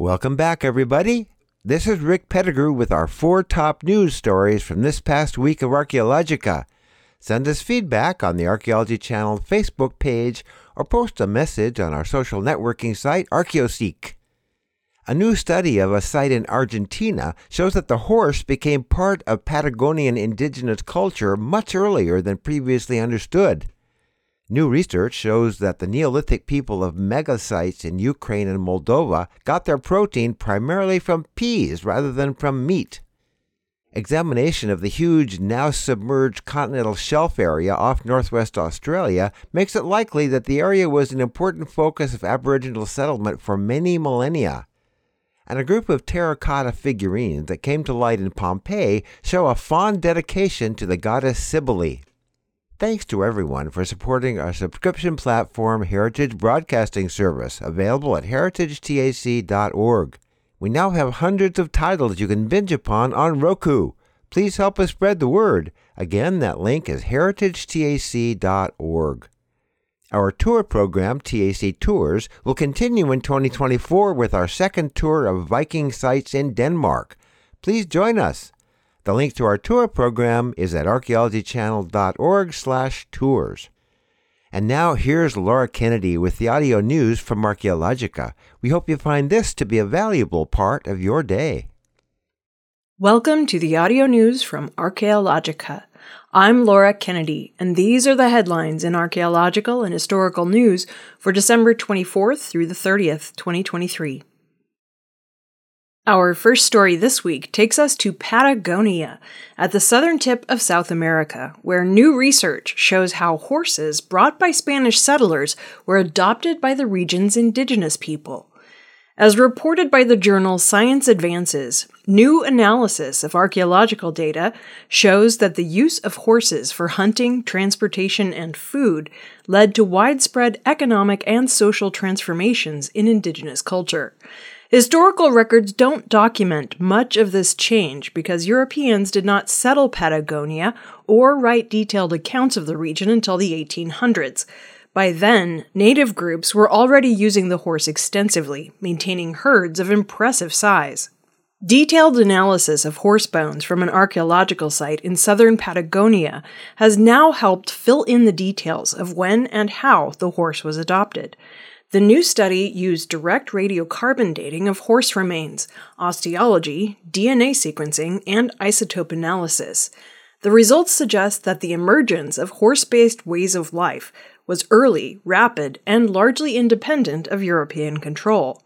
Welcome back, everybody. This is Rick Pettigrew with our four top news stories from this past week of Archaeologica. Send us feedback on the Archaeology Channel Facebook page or post a message on our social networking site, Archaeoseek. A new study of a site in Argentina shows that the horse became part of Patagonian indigenous culture much earlier than previously understood. New research shows that the Neolithic people of megasites in Ukraine and Moldova got their protein primarily from peas rather than from meat. Examination of the huge, now submerged continental shelf area off northwest Australia makes it likely that the area was an important focus of Aboriginal settlement for many millennia. And a group of terracotta figurines that came to light in Pompeii show a fond dedication to the goddess Cybele. Thanks to everyone for supporting our subscription platform, Heritage Broadcasting Service, available at heritagetac.org. We now have hundreds of titles you can binge upon on Roku. Please help us spread the word. Again, that link is heritagetac.org. Our tour program, TAC Tours, will continue in 2024 with our second tour of Viking sites in Denmark. Please join us. The link to our tour program is at archaeologychannel.org/tours. And now here's Laura Kennedy with the audio news from Archaeologica. We hope you find this to be a valuable part of your day. Welcome to the audio news from Archaeologica. I'm Laura Kennedy, and these are the headlines in archaeological and historical news for December 24th through the 30th, 2023. Our first story this week takes us to Patagonia, at the southern tip of South America, where new research shows how horses brought by Spanish settlers were adopted by the region's indigenous people. As reported by the journal Science Advances, new analysis of archaeological data shows that the use of horses for hunting, transportation, and food led to widespread economic and social transformations in indigenous culture. Historical records don't document much of this change because Europeans did not settle Patagonia or write detailed accounts of the region until the 1800s. By then, native groups were already using the horse extensively, maintaining herds of impressive size. Detailed analysis of horse bones from an archaeological site in southern Patagonia has now helped fill in the details of when and how the horse was adopted. The new study used direct radiocarbon dating of horse remains, osteology, DNA sequencing, and isotope analysis. The results suggest that the emergence of horse based ways of life was early, rapid, and largely independent of European control.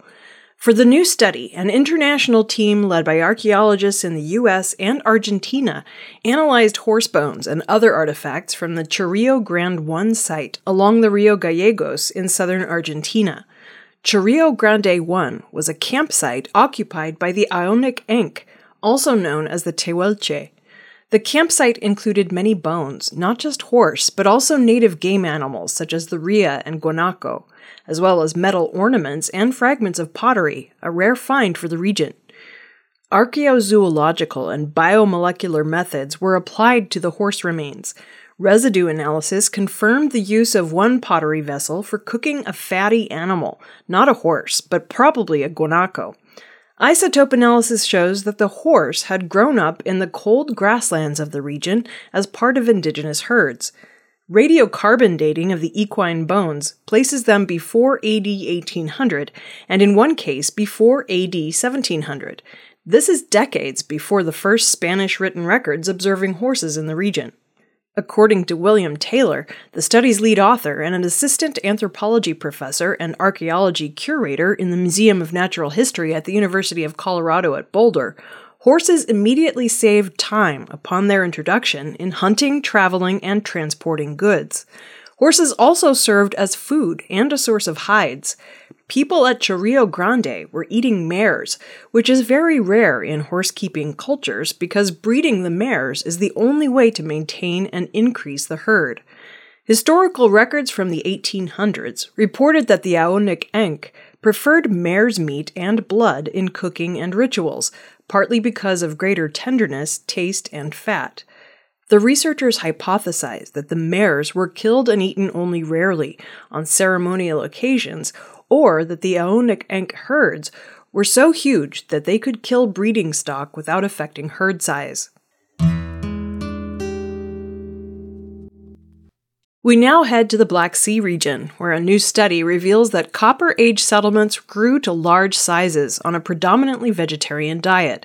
For the new study, an international team led by archaeologists in the US and Argentina analyzed horse bones and other artifacts from the Chorrillo Grande 1 site along the Rio Gallegos in southern Argentina. Chorrillo Grande 1 was a campsite occupied by the Aonikenk, also known as the Tehuelche. The campsite included many bones, not just horse, but also native game animals such as the rhea and guanaco as well as metal ornaments and fragments of pottery, a rare find for the region. Archaeozoological and biomolecular methods were applied to the horse remains. Residue analysis confirmed the use of one pottery vessel for cooking a fatty animal, not a horse, but probably a guanaco. Isotope analysis shows that the horse had grown up in the cold grasslands of the region as part of indigenous herds. Radiocarbon dating of the equine bones places them before AD 1800 and in one case before AD 1700. This is decades before the first Spanish written records observing horses in the region. According to William Taylor, the study's lead author and an assistant anthropology professor and archaeology curator in the Museum of Natural History at the University of Colorado at Boulder, horses immediately saved time upon their introduction in hunting, traveling, and transporting goods. Horses also served as food and a source of hides. People at Chorrillo Grande were eating mares, which is very rare in horse-keeping cultures because breeding the mares is the only way to maintain and increase the herd. Historical records from the 1800s reported that the Aonikenk preferred mare's meat and blood in cooking and rituals, partly because of greater tenderness, taste, and fat. The researchers hypothesized that the mares were killed and eaten only rarely on ceremonial occasions, or that the Aonic herds were so huge that they could kill breeding stock without affecting herd size. We now head to the Black Sea region, where a new study reveals that Copper Age settlements grew to large sizes on a predominantly vegetarian diet.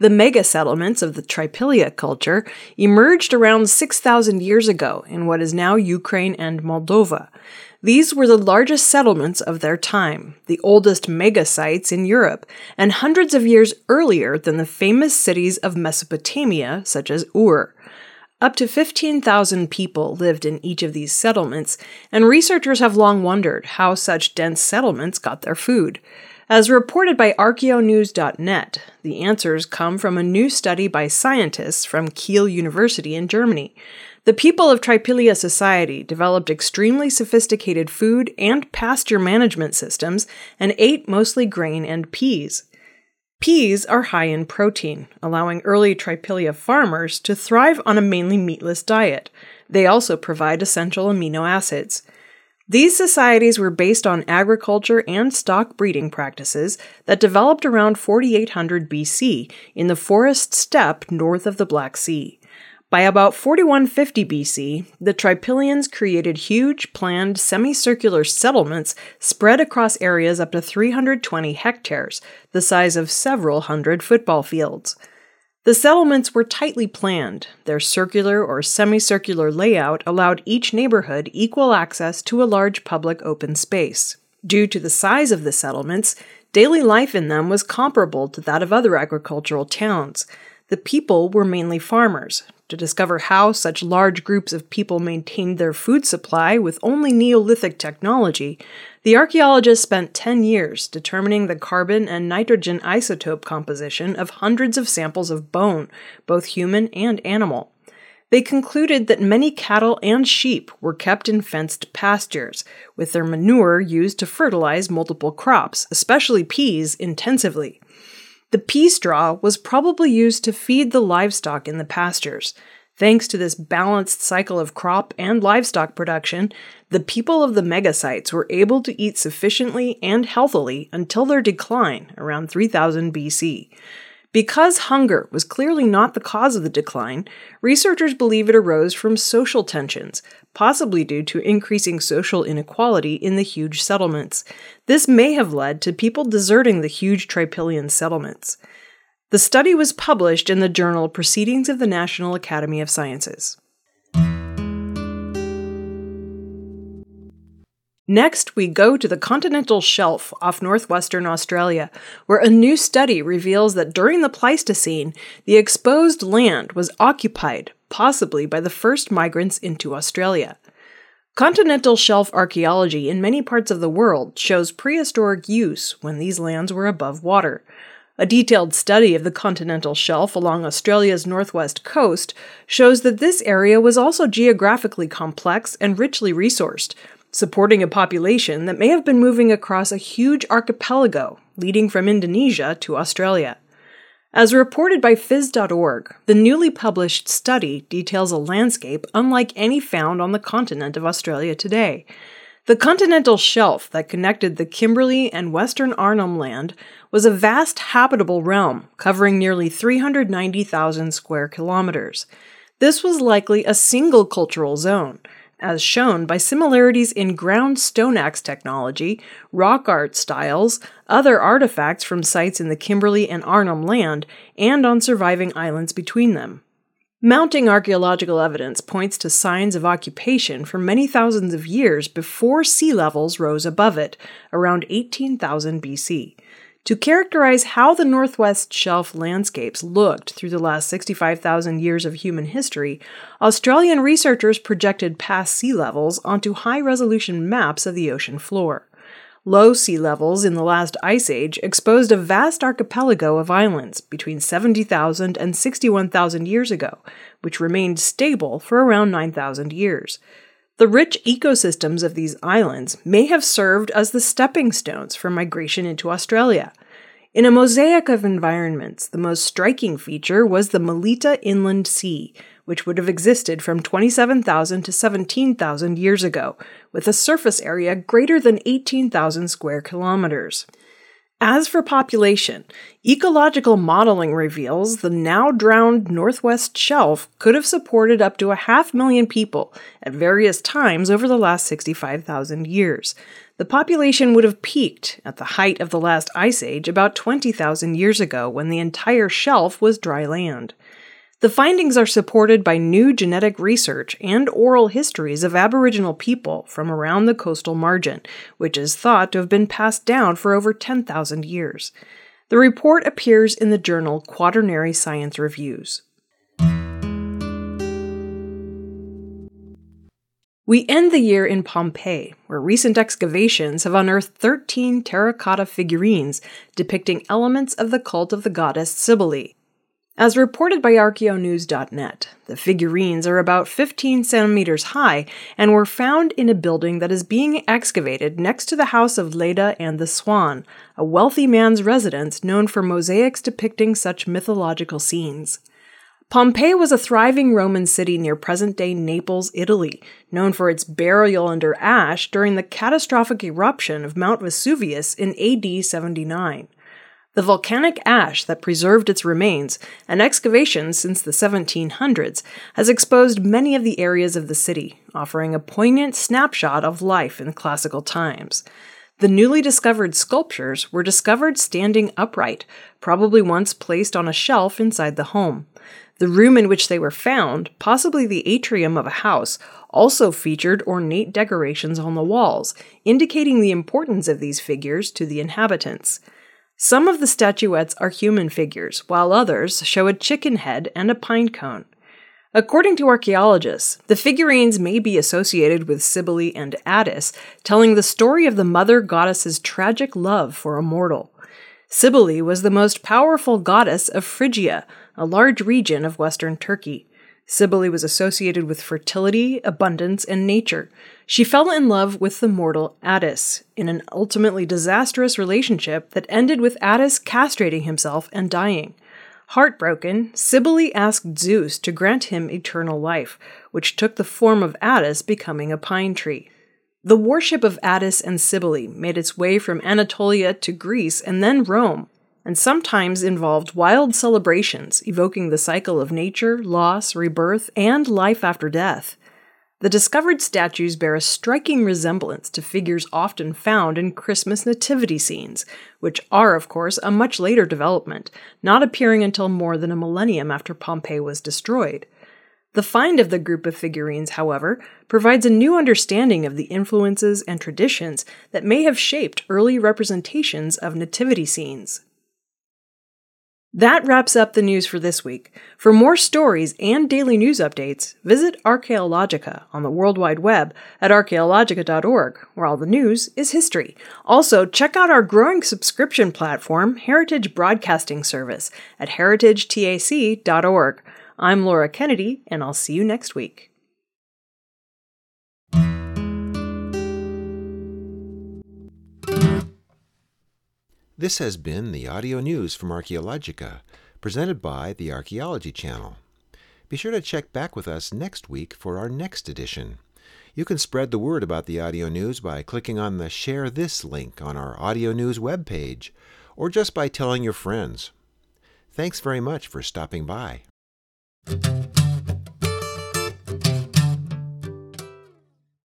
The mega settlements of the Tripillia culture emerged around 6,000 years ago in what is now Ukraine and Moldova. These were the largest settlements of their time, the oldest mega sites in Europe, and hundreds of years earlier than the famous cities of Mesopotamia, such as Ur. Up to 15,000 people lived in each of these settlements, and researchers have long wondered how such dense settlements got their food. As reported by archaeonews.net, the answers come from a new study by scientists from Kiel University in Germany. The people of Tripillia society developed extremely sophisticated food and pasture management systems and ate mostly grain and peas. Peas are high in protein, allowing early Tripillia farmers to thrive on a mainly meatless diet. They also provide essential amino acids. These societies were based on agriculture and stock breeding practices that developed around 4800 BC in the forest steppe north of the Black Sea. By about 4150 BC, the Tripillians created huge, planned, semicircular settlements spread across areas up to 320 hectares, the size of several hundred football fields. The settlements were tightly planned. Their circular or semicircular layout allowed each neighborhood equal access to a large public open space. Due to the size of the settlements, daily life in them was comparable to that of other agricultural towns. The people were mainly farmers, to discover how such large groups of people maintained their food supply with only Neolithic technology, the archaeologists spent 10 years determining the carbon and nitrogen isotope composition of hundreds of samples of bone, both human and animal. They concluded that many cattle and sheep were kept in fenced pastures, with their manure used to fertilize multiple crops, especially peas, intensively. The pea straw was probably used to feed the livestock in the pastures. Thanks to this balanced cycle of crop and livestock production, the people of the megasites were able to eat sufficiently and healthily until their decline around 3000 BC. Because hunger was clearly not the cause of the decline, researchers believe it arose from social tensions, possibly due to increasing social inequality in the huge settlements. This may have led to people deserting the huge Tripillian settlements. The study was published in the journal Proceedings of the National Academy of Sciences. Next, we go to the continental shelf off northwestern Australia, where a new study reveals that during the Pleistocene, the exposed land was occupied, possibly by the first migrants into Australia. Continental shelf archaeology in many parts of the world shows prehistoric use when these lands were above water. A detailed study of the continental shelf along Australia's northwest coast shows that this area was also geographically complex and richly resourced, supporting a population that may have been moving across a huge archipelago leading from Indonesia to Australia. As reported by Phys.org, the newly published study details a landscape unlike any found on the continent of Australia today. The continental shelf that connected the Kimberley and Western Arnhem Land was a vast habitable realm covering nearly 390,000 square kilometers. This was likely a single cultural zone, as shown by similarities in ground stone axe technology, rock art styles, other artifacts from sites in the Kimberley and Arnhem Land, and on surviving islands between them. Mounting archaeological evidence points to signs of occupation for many thousands of years before sea levels rose above it, around 18,000 BC. To characterize how the Northwest Shelf landscapes looked through the last 65,000 years of human history, Australian researchers projected past sea levels onto high resolution maps of the ocean floor. Low sea levels in the last ice age exposed a vast archipelago of islands between 70,000 and 61,000 years ago, which remained stable for around 9,000 years. The rich ecosystems of these islands may have served as the stepping stones for migration into Australia. In a mosaic of environments, the most striking feature was the Malita Inland Sea, which would have existed from 27,000 to 17,000 years ago, with a surface area greater than 18,000 square kilometers. As for population, ecological modeling reveals the now drowned Northwest Shelf could have supported up to a half million people at various times over the last 65,000 years. The population would have peaked at the height of the last ice age about 20,000 years ago when the entire shelf was dry land. The findings are supported by new genetic research and oral histories of Aboriginal people from around the coastal margin, which is thought to have been passed down for over 10,000 years. The report appears in the journal Quaternary Science Reviews. We end the year in Pompeii, where recent excavations have unearthed 13 terracotta figurines depicting elements of the cult of the goddess Cybele, as reported by Archaeonews.net, the figurines are about 15 centimeters high and were found in a building that is being excavated next to the house of Leda and the Swan, a wealthy man's residence known for mosaics depicting such mythological scenes. Pompeii was a thriving Roman city near present day Naples, Italy, known for its burial under ash during the catastrophic eruption of Mount Vesuvius in AD 79. The volcanic ash that preserved its remains and excavations since the 1700s has exposed many of the areas of the city, offering a poignant snapshot of life in classical times. The newly discovered sculptures were discovered standing upright, probably once placed on a shelf inside the home. The room in which they were found, possibly the atrium of a house, also featured ornate decorations on the walls, indicating the importance of these figures to the inhabitants. Some of the statuettes are human figures, while others show a chicken head and a pine cone. According to archaeologists, the figurines may be associated with Cybele and Attis, telling the story of the mother goddess's tragic love for a mortal. Cybele was the most powerful goddess of Phrygia, a large region of western Turkey. Cybele was associated with fertility, abundance, and nature. She fell in love with the mortal Attis in an ultimately disastrous relationship that ended with Attis castrating himself and dying. Heartbroken, Cybele asked Zeus to grant him eternal life, which took the form of Attis becoming a pine tree. The worship of Attis and Cybele made its way from Anatolia to Greece and then Rome, and sometimes involved wild celebrations evoking the cycle of nature, loss, rebirth, and life after death. The discovered statues bear a striking resemblance to figures often found in Christmas nativity scenes, which are, of course, a much later development, not appearing until more than a millennium after Pompeii was destroyed. The find of the group of figurines, however, provides a new understanding of the influences and traditions that may have shaped early representations of nativity scenes. That wraps up the news for this week. For more stories and daily news updates, visit Archaeologica on the World Wide Web at archaeologica.org, where all the news is history. Also, check out our growing subscription platform, Heritage Broadcasting Service, at heritagetac.org. I'm Laura Kennedy, and I'll see you next week. This has been the audio news from Archaeologica, presented by the Archaeology Channel. Be sure to check back with us next week for our next edition. You can spread the word about the audio news by clicking on the Share This link on our audio news webpage, or just by telling your friends. Thanks very much for stopping by.